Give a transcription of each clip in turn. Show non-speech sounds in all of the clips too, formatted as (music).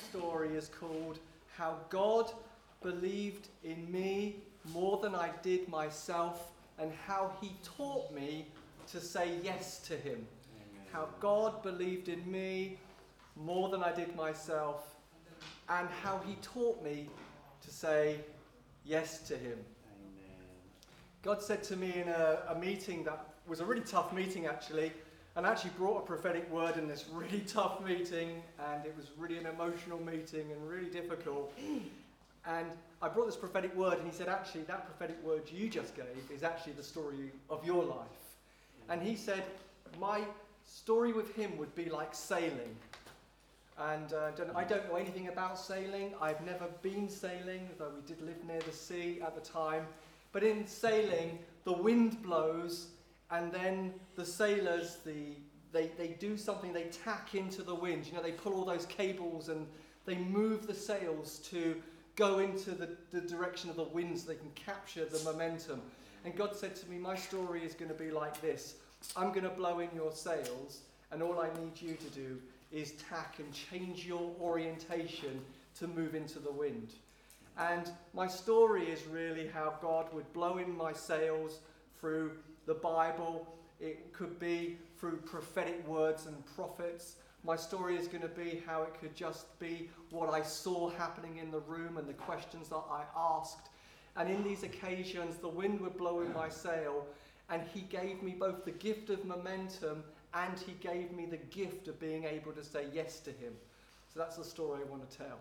story is called How God Believed in Me More Than I Did Myself and How He Taught Me to Say Yes to Him. Amen. How God believed in me more than I did myself and how He taught me to say yes to Him. Amen. God said to me in a, a meeting that was a really tough meeting actually and actually brought a prophetic word in this really (laughs) tough meeting, and it was really an emotional meeting and really difficult. And I brought this prophetic word, and he said, Actually, that prophetic word you just gave is actually the story of your life. And he said, My story with him would be like sailing. And uh, don't, I don't know anything about sailing. I've never been sailing, though we did live near the sea at the time. But in sailing, the wind blows and then the sailors, the, they, they do something, they tack into the wind. You know, they pull all those cables and they move the sails to go into the, the direction of the wind so they can capture the momentum. And God said to me, My story is going to be like this I'm going to blow in your sails, and all I need you to do is tack and change your orientation to move into the wind. And my story is really how God would blow in my sails through the Bible. It could be through prophetic words and prophets. My story is going to be how it could just be what I saw happening in the room and the questions that I asked. And in these occasions, the wind would blow in my sail, and He gave me both the gift of momentum and He gave me the gift of being able to say yes to Him. So that's the story I want to tell.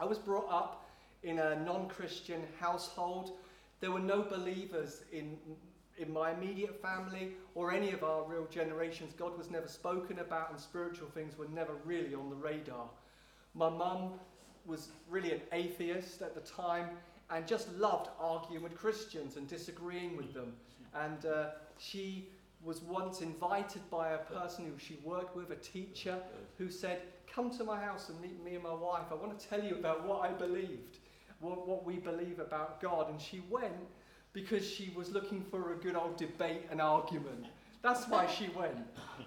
I was brought up in a non Christian household. There were no believers in in my immediate family or any of our real generations, God was never spoken about and spiritual things were never really on the radar. My mum was really an atheist at the time and just loved arguing with Christians and disagreeing with them. And uh, she was once invited by a person who she worked with, a teacher, who said, Come to my house and meet me and my wife. I want to tell you about what I believed, what, what we believe about God. And she went because she was looking for a good old debate and argument. That's why she went.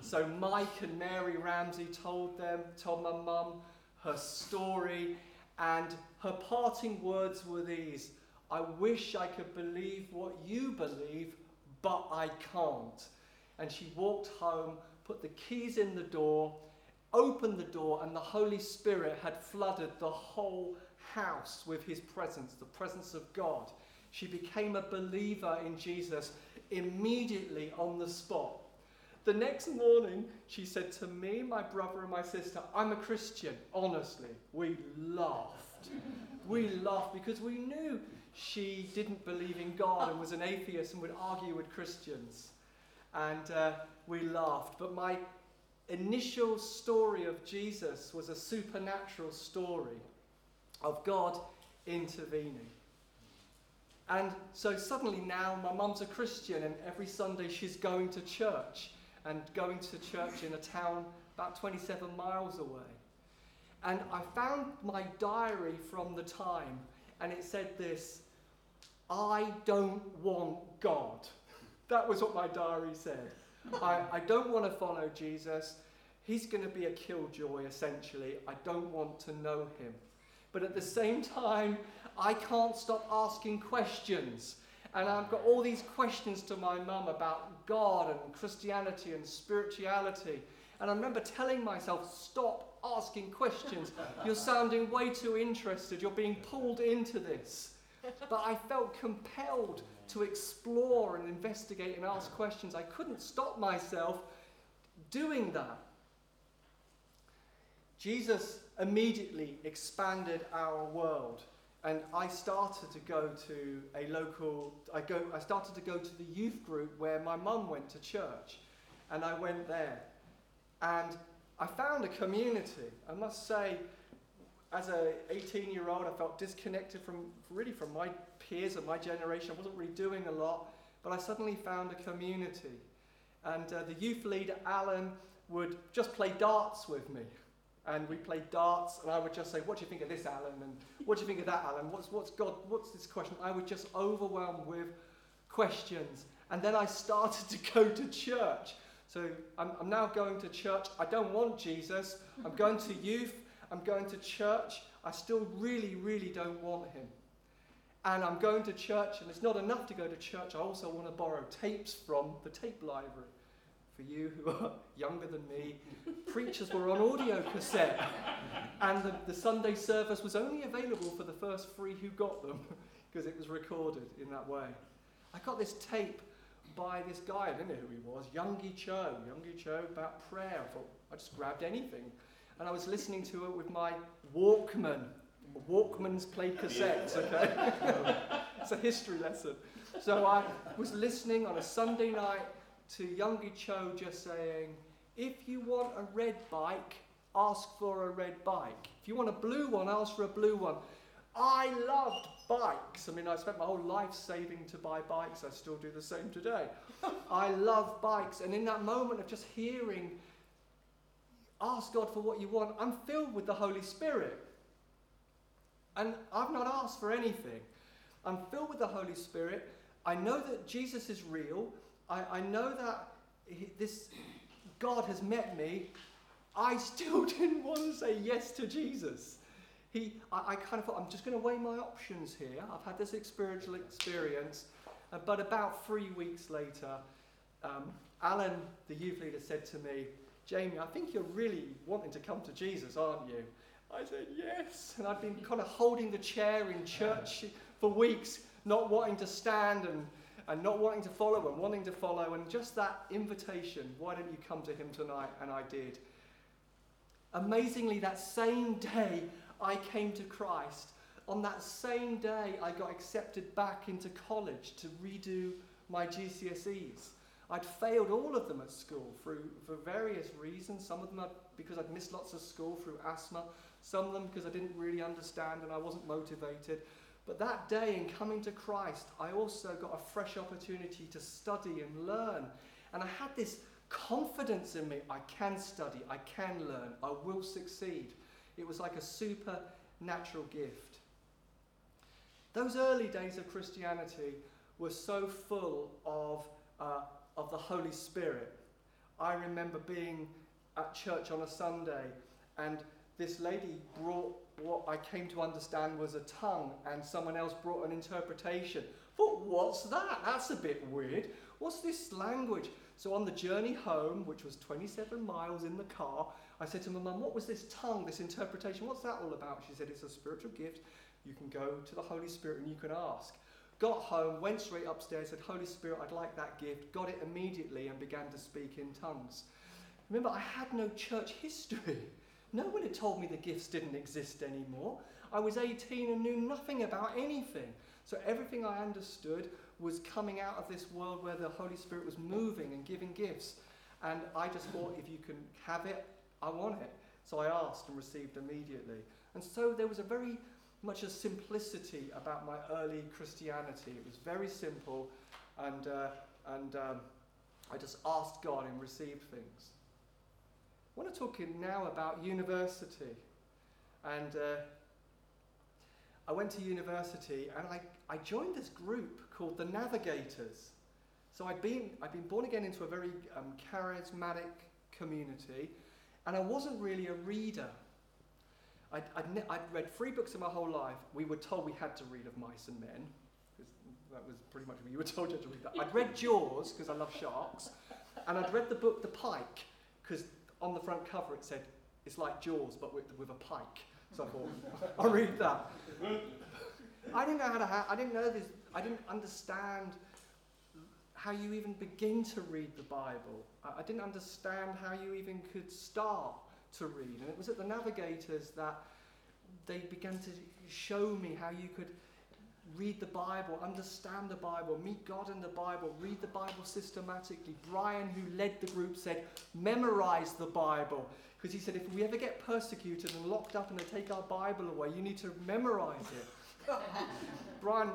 So Mike and Mary Ramsey told them, told my mum her story, and her parting words were these I wish I could believe what you believe, but I can't. And she walked home, put the keys in the door, opened the door, and the Holy Spirit had flooded the whole house with his presence, the presence of God. She became a believer in Jesus immediately on the spot. The next morning, she said to me, my brother, and my sister, I'm a Christian. Honestly, we laughed. we laughed because we knew she didn't believe in God and was an atheist and would argue with Christians. And uh, we laughed. But my initial story of Jesus was a supernatural story of God intervening. And so suddenly now my mum's a Christian, and every Sunday she's going to church and going to church in a town about 27 miles away. And I found my diary from the time, and it said this I don't want God. (laughs) That was what my diary said. I, I don't want to follow Jesus. He's going to be a killjoy, essentially. I don't want to know him. But at the same (laughs) time, I can't stop asking questions. And I've got all these questions to my mum about God and Christianity and spirituality. And I remember telling myself, stop asking questions. You're sounding way too interested. You're being pulled into this. But I felt compelled to explore and investigate and ask questions. I couldn't stop myself doing that. Jesus immediately expanded our world and I started to go to a local. I go. I started to go to the youth group where my mum went to church, and I went there, and I found a community. I must say, as a 18-year-old, I felt disconnected from really from my peers of my generation. I wasn't really doing a lot, but I suddenly found a community, and uh, the youth leader Alan would just play darts with me (laughs) and we played darts, and I would just say, "What do you think of this, Alan?" and "What do you think of that, Alan?" What's what's God? What's this question? I would just overwhelmed with questions, and then I started (laughs) to go to church. So I'm, I'm now going to church. I don't want Jesus. I'm going to youth, I'm going to church. I still really, really don't want him. And I'm going to church, and it's not enough to go to church. I also want to borrow tapes from the tape library. For you who are (laughs) younger than me, preachers were on audio cassette. And the, the Sunday service was only available for the first three who got them (laughs) because it was recorded in that way. I got this tape by this guy, I didn't know who he was, Yonggi Cho, Yonggi Cho about prayer. I thought I just grabbed anything. And I was listening to it with my Walkman. Walkmans play cassettes, okay? (laughs) it's a history lesson. So I was listening on a Sunday night to Yonggi Cho just saying, if you want a red bike, ask for a red bike. If you want a blue one, ask for a blue one. I loved bikes. I mean, I spent my whole life saving to buy bikes. I still do the same today. (laughs) I love bikes. And in that moment of just hearing, ask God for what you want, I'm filled with the Holy Spirit. And I've not asked for anything. I'm filled with the Holy Spirit. I know that Jesus is real. I, I know that he, this God has met me. I still (laughs) didn't want to say yes to Jesus. He, I, I kind of thought, I'm just going to weigh my options here. I've had this experiential experience. Uh, but about three weeks later, um, Alan, the youth leader, said to me, Jamie, I think you're really wanting to come to Jesus, aren't you? I said, yes. And I'd been kind of holding the chair in church (laughs) for weeks, not wanting to stand and, and not wanting to follow and wanting to follow. And just that invitation, why don't you come to him tonight? And I did. Amazingly, that same day, I came to Christ. On that same day, I got accepted back into college to redo my GCSEs. I'd failed all of them at school through, for various reasons. Some of them because I'd missed lots of school through asthma, some of them because I didn't really understand and I wasn't motivated. But that day in coming to Christ, I also got a fresh opportunity to study and learn. And I had this confidence in me I can study, I can learn, I will succeed. It was like a supernatural gift. Those early days of Christianity were so full of, uh, of the Holy Spirit. I remember being at church on a Sunday and this lady brought what I came to understand was a tongue, and someone else brought an interpretation. Thought, what's that? That's a bit weird. What's this language? So on the journey home, which was 27 miles in the car, I said to my mum, What was this tongue, this interpretation? What's that all about? She said, It's a spiritual gift. You can go to the Holy Spirit and you can ask. Got home, went straight upstairs, said, Holy Spirit, I'd like that gift. Got it immediately and began to speak in tongues. Remember, I had no church history. No one had told me the gifts didn't exist anymore. I was 18 and knew nothing about anything. So everything I understood was coming out of this world where the Holy Spirit was moving and giving gifts. And I just thought, if you can have it, I want it. So I asked and received immediately. And so there was a very much a simplicity about my early Christianity. It was very simple, and, uh, and um, I just asked God and received things. I want to talk now about university. And uh, I went to university and I, I joined this group called the Navigators. So I'd been, I'd been born again into a very um, charismatic community, and I wasn't really a reader. I'd, I'd, ne- I'd, read three books in my whole life. We were told we had to read of mice and men, because that was pretty much what you were (laughs) told you had to read that. I'd read Jaws, because I love sharks, and I'd read the book The Pike, because on the front cover it said, it's like Jaws, but with, with a pike. So I thought, (laughs) I'll read that. I didn't know how to, ha- I didn't know this, I didn't understand how you even begin to read the Bible. I, I didn't understand how you even could start to read. And it was at the Navigators that they began to show me how you could read the Bible, understand the Bible, meet God in the Bible, read the Bible systematically. Brian, who led the group, said, memorize the Bible. Because he said, if we ever get persecuted and locked up and they take our Bible away, you need to memorize it. (laughs) Brian,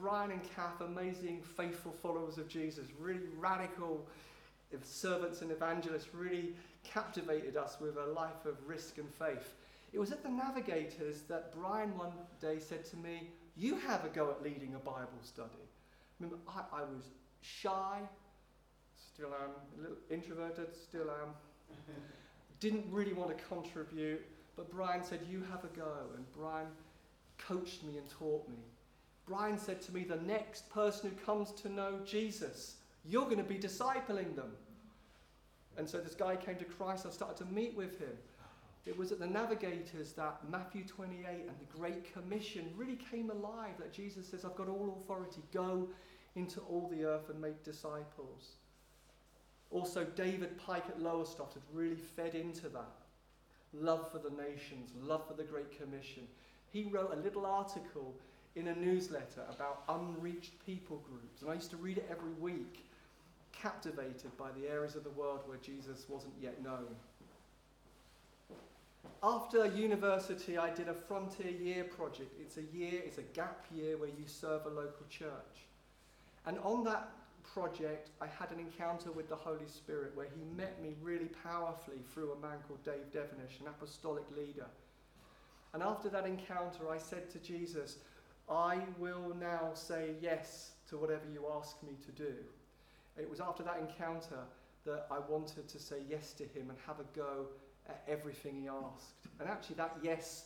Brian and Kath, amazing, faithful followers of Jesus, really radical servants and evangelists, really captivated us with a life of risk and faith. It was at the Navigators that Brian one day said to me, You have a go at leading a Bible study. Remember, I, I was shy, still am, a little introverted, still am. (laughs) Didn't really want to contribute, But Brian said, You have a go. And Brian coached me and taught me. Brian said to me, The next person who comes to know Jesus, you're going to be discipling them. And so this guy came to Christ. I started to meet with him. It was at the Navigators that Matthew 28 and the Great Commission really came alive. That Jesus says, I've got all authority. Go into all the earth and make disciples. Also, David Pike at Lowestoft had really fed into that love for the nations, love for the Great Commission. He wrote a little article in a newsletter about unreached people groups, and I used to read it every week, captivated by the areas of the world where Jesus wasn't yet known. After university, I did a Frontier Year project. It's a year, it's a gap year where you serve a local church. And on that project, I had an encounter with the Holy Spirit where he met me really powerfully through a man called Dave Devenish, an apostolic leader. And after that encounter, I said to Jesus, I will now say yes to whatever you ask me to do. It was after that encounter that I wanted to say yes to him and have a go at everything he asked. And actually, that yes,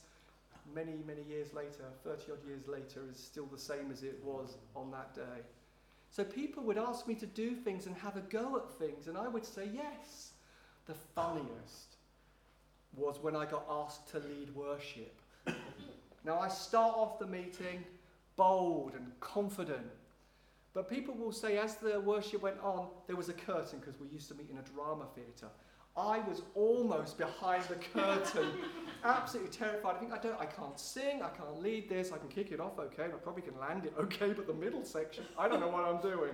many, many years later, 30 odd years later, is still the same as it was on that day. So people would ask me to do things and have a go at things, and I would say yes. The funniest was when I got asked to lead worship. now, I start off the meeting bold and confident. But people will say, as the worship went on, there was a curtain because we used to meet in a drama theatre. I was almost behind the curtain, (laughs) absolutely terrified. I think I don't, I can't sing, I can't lead this, I can kick it off okay, I probably can land it okay, but the middle section, I don't know what I'm doing.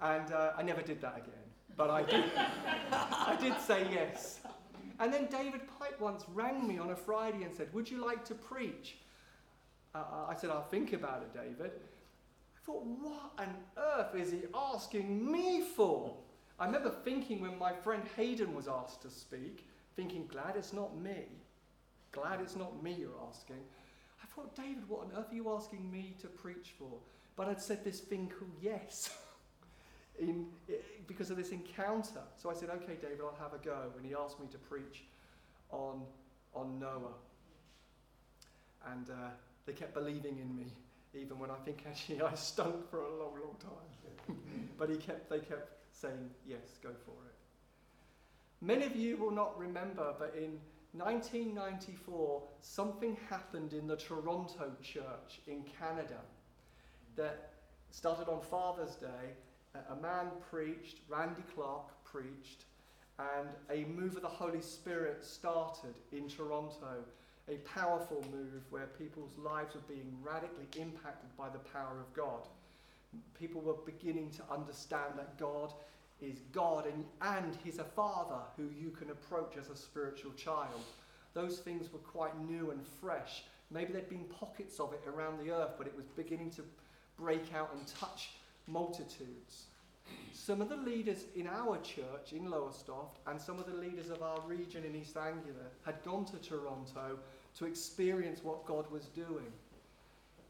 And uh, I never did that again, but I did, I did say yes. And then David Pike once rang me on a Friday and said, "Would you like to preach?" Uh, I said, "I'll think about it, David." I thought, what on earth is he asking me for? I remember thinking when my friend Hayden was asked to speak, thinking, glad it's not me. Glad it's not me you're asking. I thought, David, what on earth are you asking me to preach for? But I'd said this thing called yes (laughs) in, because of this encounter. So I said, okay, David, I'll have a go. And he asked me to preach on, on Noah. And uh, they kept believing in me, even when I think (laughs) actually I stunk for a long, long time. (laughs) but he kept, they kept saying, Yes, go for it. Many of you will not remember, but in 1994, something happened in the Toronto church in Canada that started on Father's Day. A man preached, Randy Clark preached, and a move of the Holy Spirit started in Toronto. A powerful move where people's lives were being radically impacted by the power of God. People were beginning to understand that God is God and, and He's a Father who you can approach as a spiritual child. Those things were quite new and fresh. Maybe there'd been pockets of it around the earth, but it was beginning to break out and touch multitudes. Some of the leaders in our church in Lowestoft and some of the leaders of our region in East Anglia had gone to Toronto to experience what God was doing.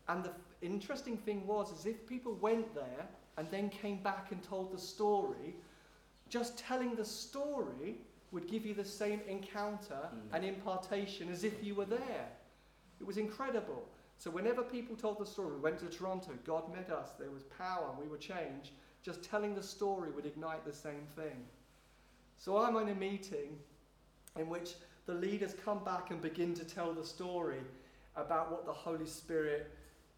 And the interesting thing was, is if people went there and then came back and told the story, just telling the story would give you the same encounter mm. and impartation as if you were there. It was incredible. So, whenever people told the story, we went to Toronto, God met us, there was power, we were changed. Just telling the story would ignite the same thing. So, I'm in a meeting in which the leaders come back and begin to tell the story about what the Holy Spirit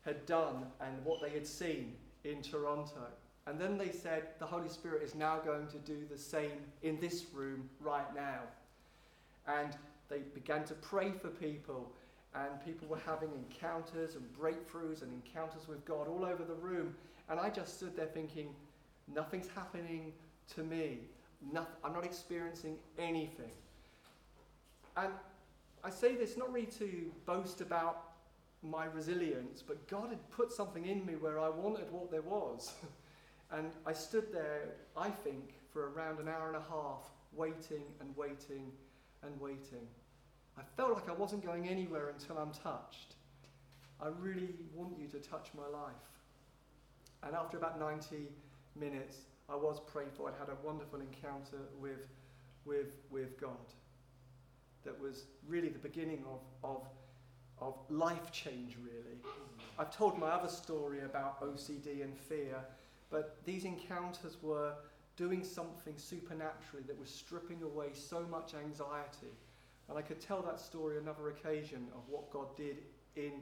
had done and what they had seen in Toronto. And then they said the Holy Spirit is now going to do the same in this room right now. And they began to pray for people, and people were having encounters and breakthroughs and encounters with God all over the room. And I just stood there thinking, nothing's happening to me. Nothing, I'm not experiencing anything. And I say this not really to boast about my resilience, but God had put something in me where I wanted what there was. (laughs) and I stood there, I think, for around an hour and a half, waiting and waiting and waiting. I felt like I wasn't going anywhere until I'm touched. I really want you to touch my life. And after about 90 minutes, I was prayed for. I'd had a wonderful encounter with, with, with God. that was really the beginning of, of, of life change, really. I've told my other story about OCD and fear, but these encounters were doing something supernaturally that was stripping away so much anxiety. And I could tell that story another occasion of what God did in,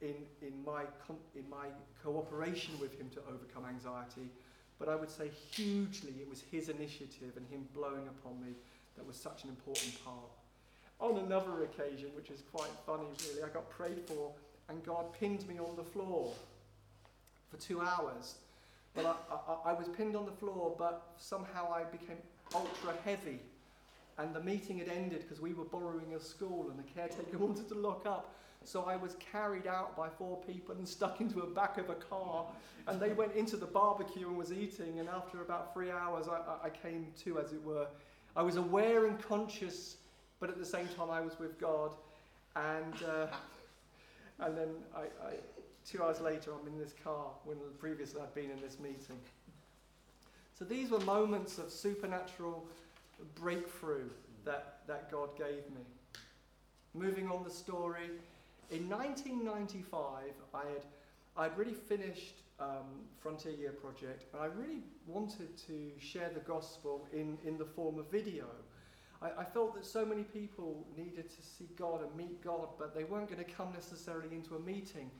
in, in, my, in my cooperation with Him to overcome anxiety. But I would say hugely it was His initiative and Him blowing upon me that was such an important part. On another occasion, which is quite funny really, I got prayed for and God pinned me on the floor for two hours. But I, I, I was pinned on the floor, but somehow I became ultra heavy. And the meeting had ended because we were borrowing a school and the caretaker (laughs) wanted to lock up. So I was carried out by four people and stuck into the back of a car. And they went into the barbecue and was eating. And after about three hours, I, I came to, as it were. I was aware and conscious, but at the same time, I was with God. And, uh, and then I, I, two hours later, I'm in this car when previously I'd been in this meeting. So these were moments of supernatural breakthrough that, that God gave me. Moving on the story, in 1995, I had I'd really finished um, Frontier Year Project, and I really wanted to share the gospel in, in the form of video. I, I felt that so many people needed to see God and meet God, but they weren't going to come necessarily into a meeting.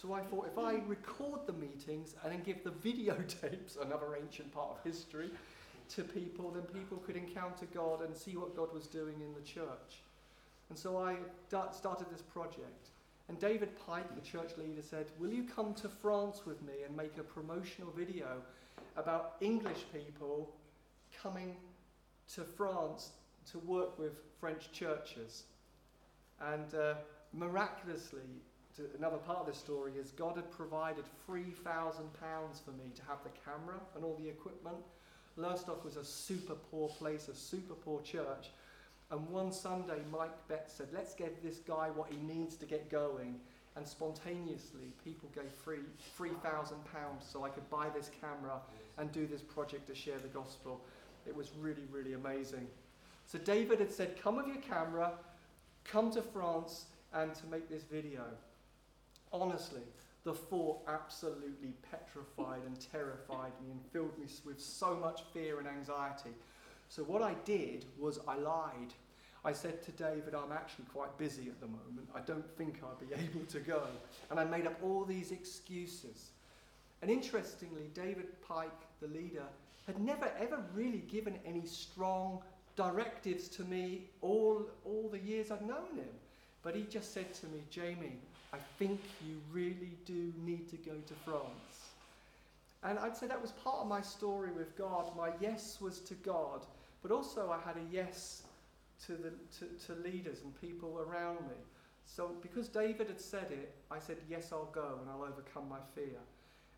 So I thought if I record the meetings and then give the (laughs) videotapes, another ancient part of history, to people, then people could encounter God and see what God was doing in the church. And so I started this project. And David Pike, the church leader, said, Will you come to France with me and make a promotional video about English people coming to France to work with French churches? And uh, miraculously, another part of the story is God had provided £3,000 for me to have the camera and all the equipment. Lowestoft was a super poor place, a super poor church. And one Sunday, Mike Betts said, Let's give this guy what he needs to get going. And spontaneously, people gave free £3,000 so I could buy this camera and do this project to share the gospel. It was really, really amazing. So David had said, Come with your camera, come to France, and to make this video. Honestly, the thought absolutely petrified and terrified me and filled me with so much fear and anxiety. So, what I did was I lied. I said to David, I'm actually quite busy at the moment. I don't think I'll be (laughs) able to go. And I made up all these excuses. And interestingly, David Pike, the leader, had never ever really given any strong directives to me all, all the years I'd known him. But he just said to me, Jamie, I think you really do need to go to France. And I'd say that was part of my story with God. My yes was to God, but also I had a yes to, the, to, to leaders and people around me. So because David had said it, I said, Yes, I'll go and I'll overcome my fear.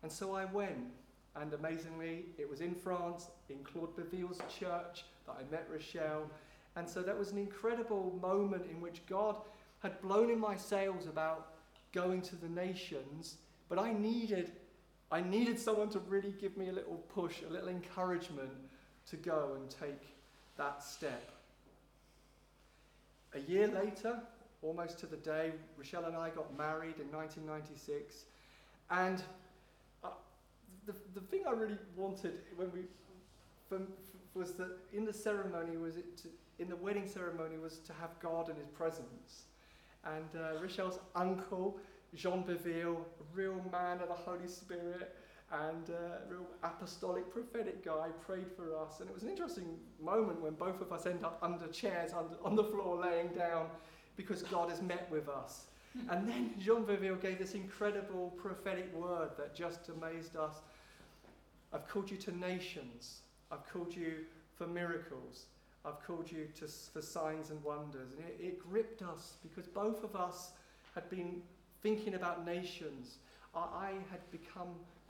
And so I went. And amazingly, it was in France, in Claude Baville's church, that I met Rochelle. And so that was an incredible moment in which God had blown in my sails about going to the nations, but I needed, I needed someone to really give me a little push, a little encouragement to go and take that step. A year later, almost to the day, Rochelle and I got married in 1996, and the, the thing I really wanted when we from, was that in the ceremony was it to, in the wedding ceremony was to have God in His presence and uh, Rochelle's uncle, Jean Beville, a real man of the Holy Spirit and a real apostolic prophetic guy, prayed for us. And it was an interesting moment when both of us end up under chairs under, on the floor laying down because God has met with us. And then Jean Beville gave this incredible prophetic word that just amazed us. I've called you to nations. I've called you for miracles. I've called you to, for signs and wonders. And it, it gripped us because both of us had been thinking about nations. I, I had become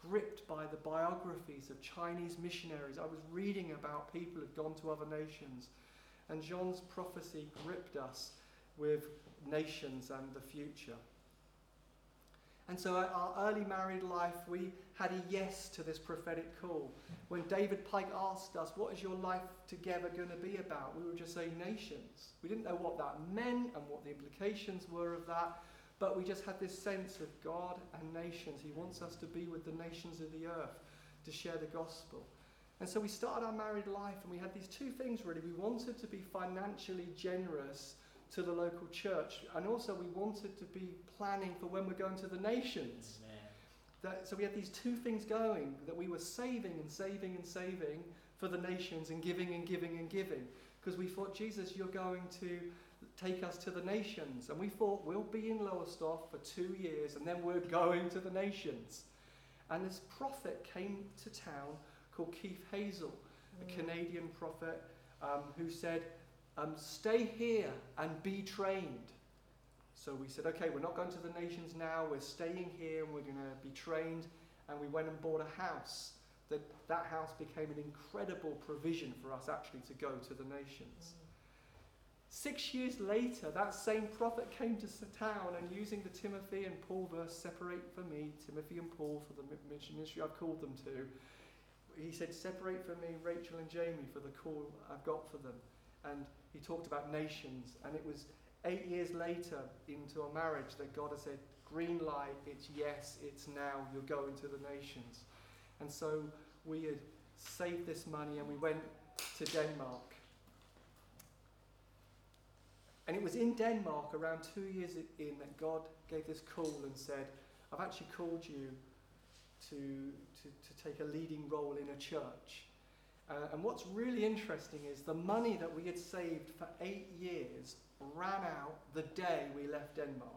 gripped by the biographies of Chinese missionaries. I was reading about people who had gone to other nations. And Jean's prophecy gripped us with nations and the future. And so, our early married life, we had a yes to this prophetic call. When David Pike asked us, What is your life together going to be about? we would just say nations. We didn't know what that meant and what the implications were of that, but we just had this sense of God and nations. He wants us to be with the nations of the earth to share the gospel. And so we started our married life, and we had these two things really. We wanted to be financially generous to the local church, and also we wanted to be planning for when we're going to the nations. That, so we had these two things going that we were saving and saving and saving for the nations and giving and giving and giving. Because we thought, Jesus, you're going to take us to the nations. And we thought, we'll be in Lowestoft for two years and then we're going to the nations. And this prophet came to town called Keith Hazell, a mm. Canadian prophet um, who said, um, Stay here and be trained. So we said, okay, we're not going to the nations now, we're staying here and we're going to be trained. And we went and bought a house. That, that house became an incredible provision for us actually to go to the nations. Mm. Six years later, that same prophet came to the town and using the Timothy and Paul verse, separate for me, Timothy and Paul for the mission ministry I've called them to, he said, separate for me Rachel and Jamie for the call I've got for them. And he talked about nations. And it was eight years later into our marriage that God has said, green light, it's yes, it's now, you're going to the nations. And so we had saved this money and we went to Denmark. And it was in Denmark around two years in that God gave this call and said, I've actually called you to, to, to take a leading role in a church. Uh, and what's really interesting is the money that we had saved for eight years ran out the day we left Denmark.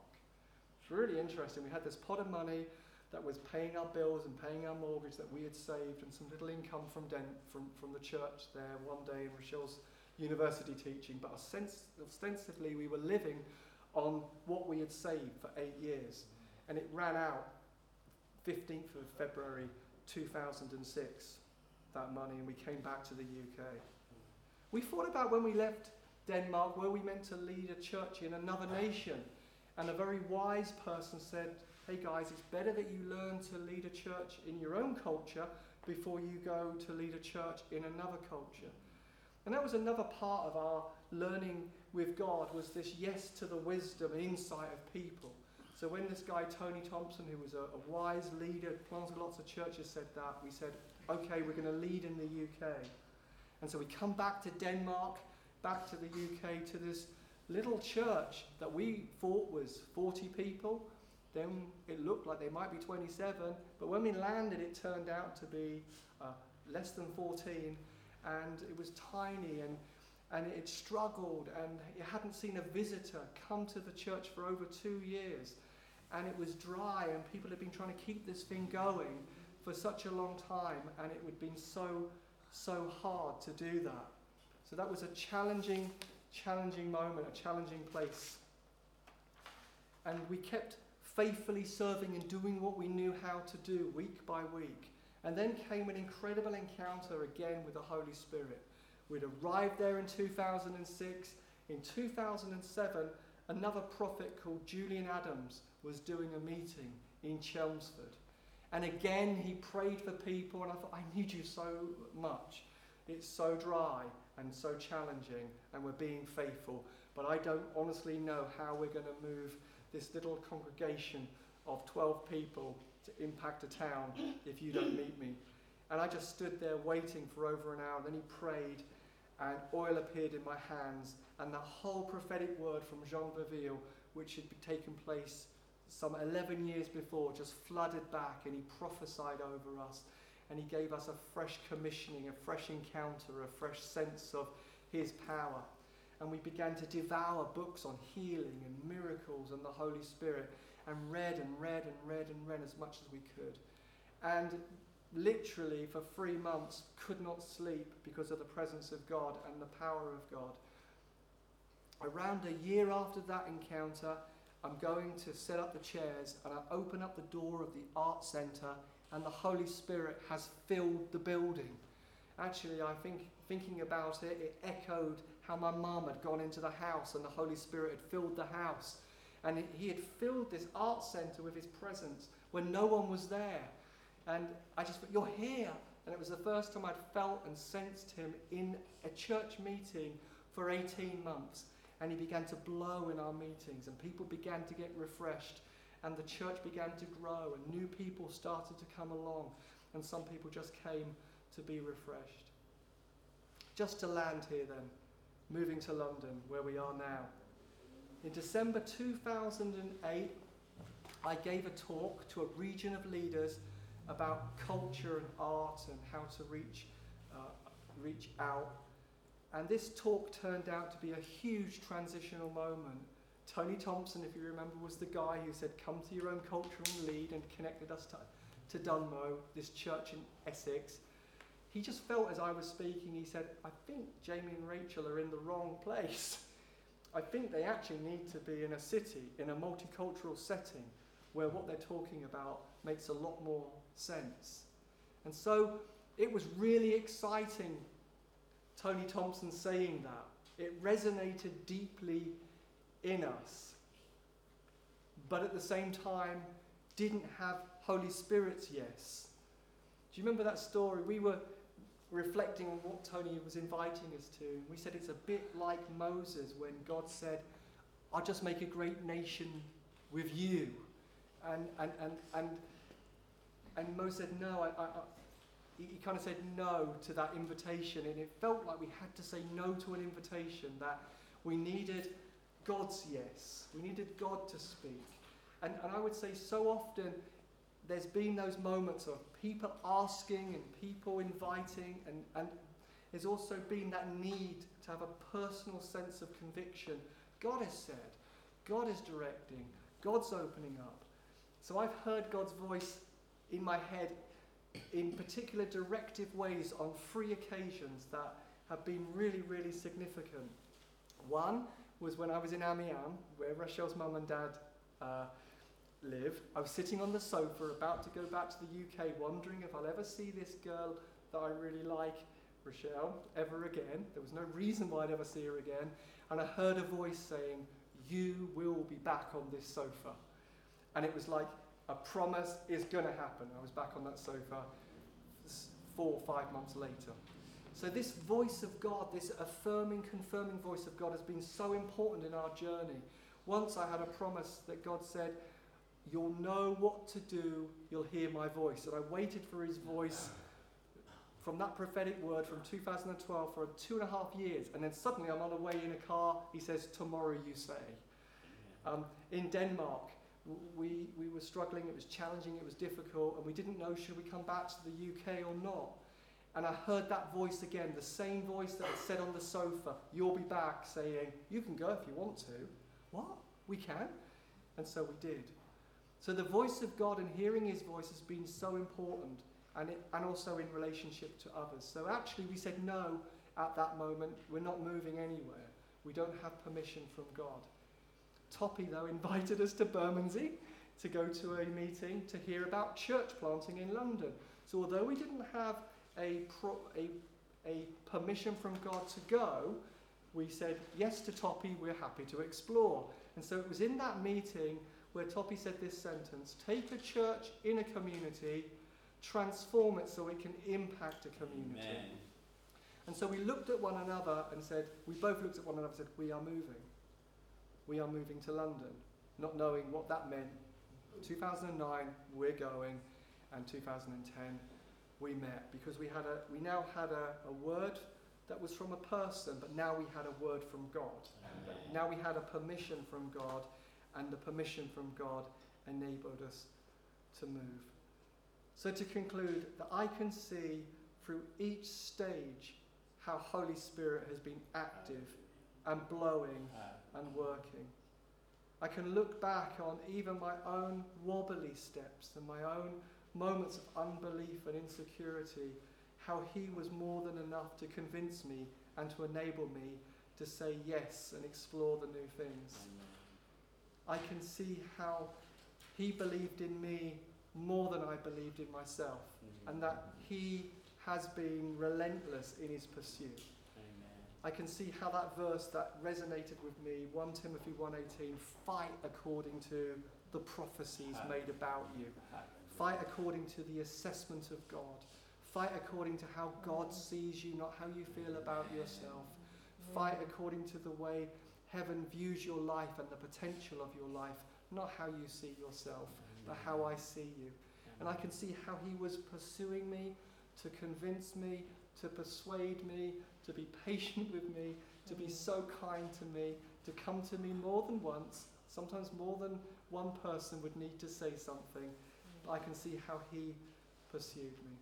It's really interesting. We had this pot of money that was paying our bills and paying our mortgage that we had saved and some little income from, Den- from, from the church there one day in Rochelle's university teaching. But ostensibly, we were living on what we had saved for eight years. And it ran out 15th of February 2006 that money and we came back to the UK. We thought about when we left Denmark, were we meant to lead a church in another nation? And a very wise person said, Hey guys, it's better that you learn to lead a church in your own culture before you go to lead a church in another culture. And that was another part of our learning with God was this yes to the wisdom and insight of people. So when this guy Tony Thompson, who was a, a wise leader, planted lots of churches, said that, we said, okay, we're going to lead in the UK. And so we come back to Denmark, back to the UK, to this little church that we thought was 40 people. Then it looked like they might be 27, but when we landed, it turned out to be uh, less than 14, and it was tiny, and, and it struggled, and it hadn't seen a visitor come to the church for over two years, and it was dry, and people had been trying to keep this thing going for such a long time, and it would have been so, so hard to do that. So that was a challenging, challenging moment, a challenging place. And we kept faithfully serving and doing what we knew how to do week by week. And then came an incredible encounter again with the Holy Spirit. We'd arrived there in 2006. In 2007, another prophet called Julian Adams was doing a meeting in Chelmsford. And again, he prayed for people, and I thought, I need you so much. It's so dry and so challenging, and we're being faithful. But I don't honestly know how we're going to move this little congregation of 12 people to impact a town if you don't meet me. And I just stood there waiting for over an hour. Then he prayed, and oil appeared in my hands, and the whole prophetic word from Jean Beville, which had taken place some 11 years before, just flooded back and he prophesied over us. And he gave us a fresh commissioning, a fresh encounter, a fresh sense of his power. And we began to devour books on healing and miracles and the Holy Spirit and read and read and read and read as much as we could. And literally for three months could not sleep because of the presence of God and the power of God. Around a year after that encounter, I'm going to set up the chairs and I open up the door of the art centre and the Holy Spirit has filled the building. Actually, I think thinking about it, it echoed how my mum had gone into the house and the Holy Spirit had filled the house. And he had filled this art centre with his presence when no one was there. And I just thought, You're here. And it was the first time I'd felt and sensed him in a church meeting for 18 months. And he began to blow in our meetings, and people began to get refreshed, and the church began to grow, and new people started to come along, and some people just came to be refreshed. Just to land here, then, moving to London, where we are now. In December 2008, I gave a talk to a region of leaders about culture and art and how to reach, uh, reach out. And this talk turned out to be a huge transitional moment. Tony Thompson, if you remember, was the guy who said, Come to your own culture and lead, and connected us to, to Dunmow, this church in Essex. He just felt as I was speaking, he said, I think Jamie and Rachel are in the wrong place. I think they actually need to be in a city, in a multicultural setting, where what they're talking about makes a lot more sense. And so it was really exciting, Tony Thompson saying that. It resonated deeply in us, but at the same time, didn't have Holy Spirit's yes. Do you remember that story? We were reflecting on what Tony was inviting us to. We said it's a bit like Moses when God said, I'll just make a great nation with you. And, and, and, and and Mo said, No, I, I he, he kind of said no to that invitation. And it felt like we had to say no to an invitation, that we needed God's yes. We needed God to speak. And, and I would say so often there's been those moments of people asking and people inviting, and, and there's also been that need to have a personal sense of conviction. God has said, God is directing, God's opening up. So I've heard God's voice in my head in particular directive ways on three occasions that have been really, really significant. One was when I was in Amiens, where Rachel's mum and dad uh, live. I was sitting on the sofa about to go back to the UK, wondering if I'll ever see this girl that I really like, Rochelle, ever again. There was no reason why I'd ever see her again. And I heard a voice saying, You will be back on this sofa. And it was like, a promise is going to happen. I was back on that sofa four or five months later. So, this voice of God, this affirming, confirming voice of God, has been so important in our journey. Once I had a promise that God said, You'll know what to do, you'll hear my voice. And I waited for his voice from that prophetic word from 2012 for two and a half years. And then suddenly I'm on the way in a car, he says, Tomorrow you say. Um, in Denmark, we, we were struggling, it was challenging, it was difficult, and we didn't know should we come back to the UK or not. And I heard that voice again, the same voice that had said on the sofa, You'll be back, saying, You can go if you want to. What? We can? And so we did. So the voice of God and hearing his voice has been so important, and, it, and also in relationship to others. So actually, we said no at that moment. We're not moving anywhere. We don't have permission from God. Toppy, though, (laughs) invited us to Bermondsey to go to a meeting to hear about church planting in London. So, although we didn't have a, pro- a, a permission from God to go, we said yes to Toppy, we're happy to explore. And so it was in that meeting where Toppy said this sentence take a church in a community, transform it so it can impact a community. Amen. And so we looked at one another and said, we both looked at one another and said, we are moving we are moving to London, not knowing what that meant. 2009, we're going, and 2010, we met because we had a we now had a, a word that was from a person, but now we had a word from God. Amen. Now we had a permission from God, and the permission from God enabled us to move. So to conclude, that I can see through each stage how Holy Spirit has been active and blowing and working. I can look back on even my own wobbly steps and my own moments of unbelief and insecurity, how He was more than enough to convince me and to enable me to say yes and explore the new things. I can see how He believed in me more than I believed in myself, mm-hmm. and that He has been relentless in His pursuit. I can see how that verse that resonated with me, 1 Timothy 1:18, fight according to the prophecies made about you. Fight according to the assessment of God. Fight according to how God sees you, not how you feel about yourself. Fight according to the way heaven views your life and the potential of your life, not how you see yourself, but how I see you. And I can see how he was pursuing me to convince me, to persuade me, to be patient with me, to be mm. so kind to me, to come to me more than once. Sometimes more than one person would need to say something. Mm. I can see how he pursued me.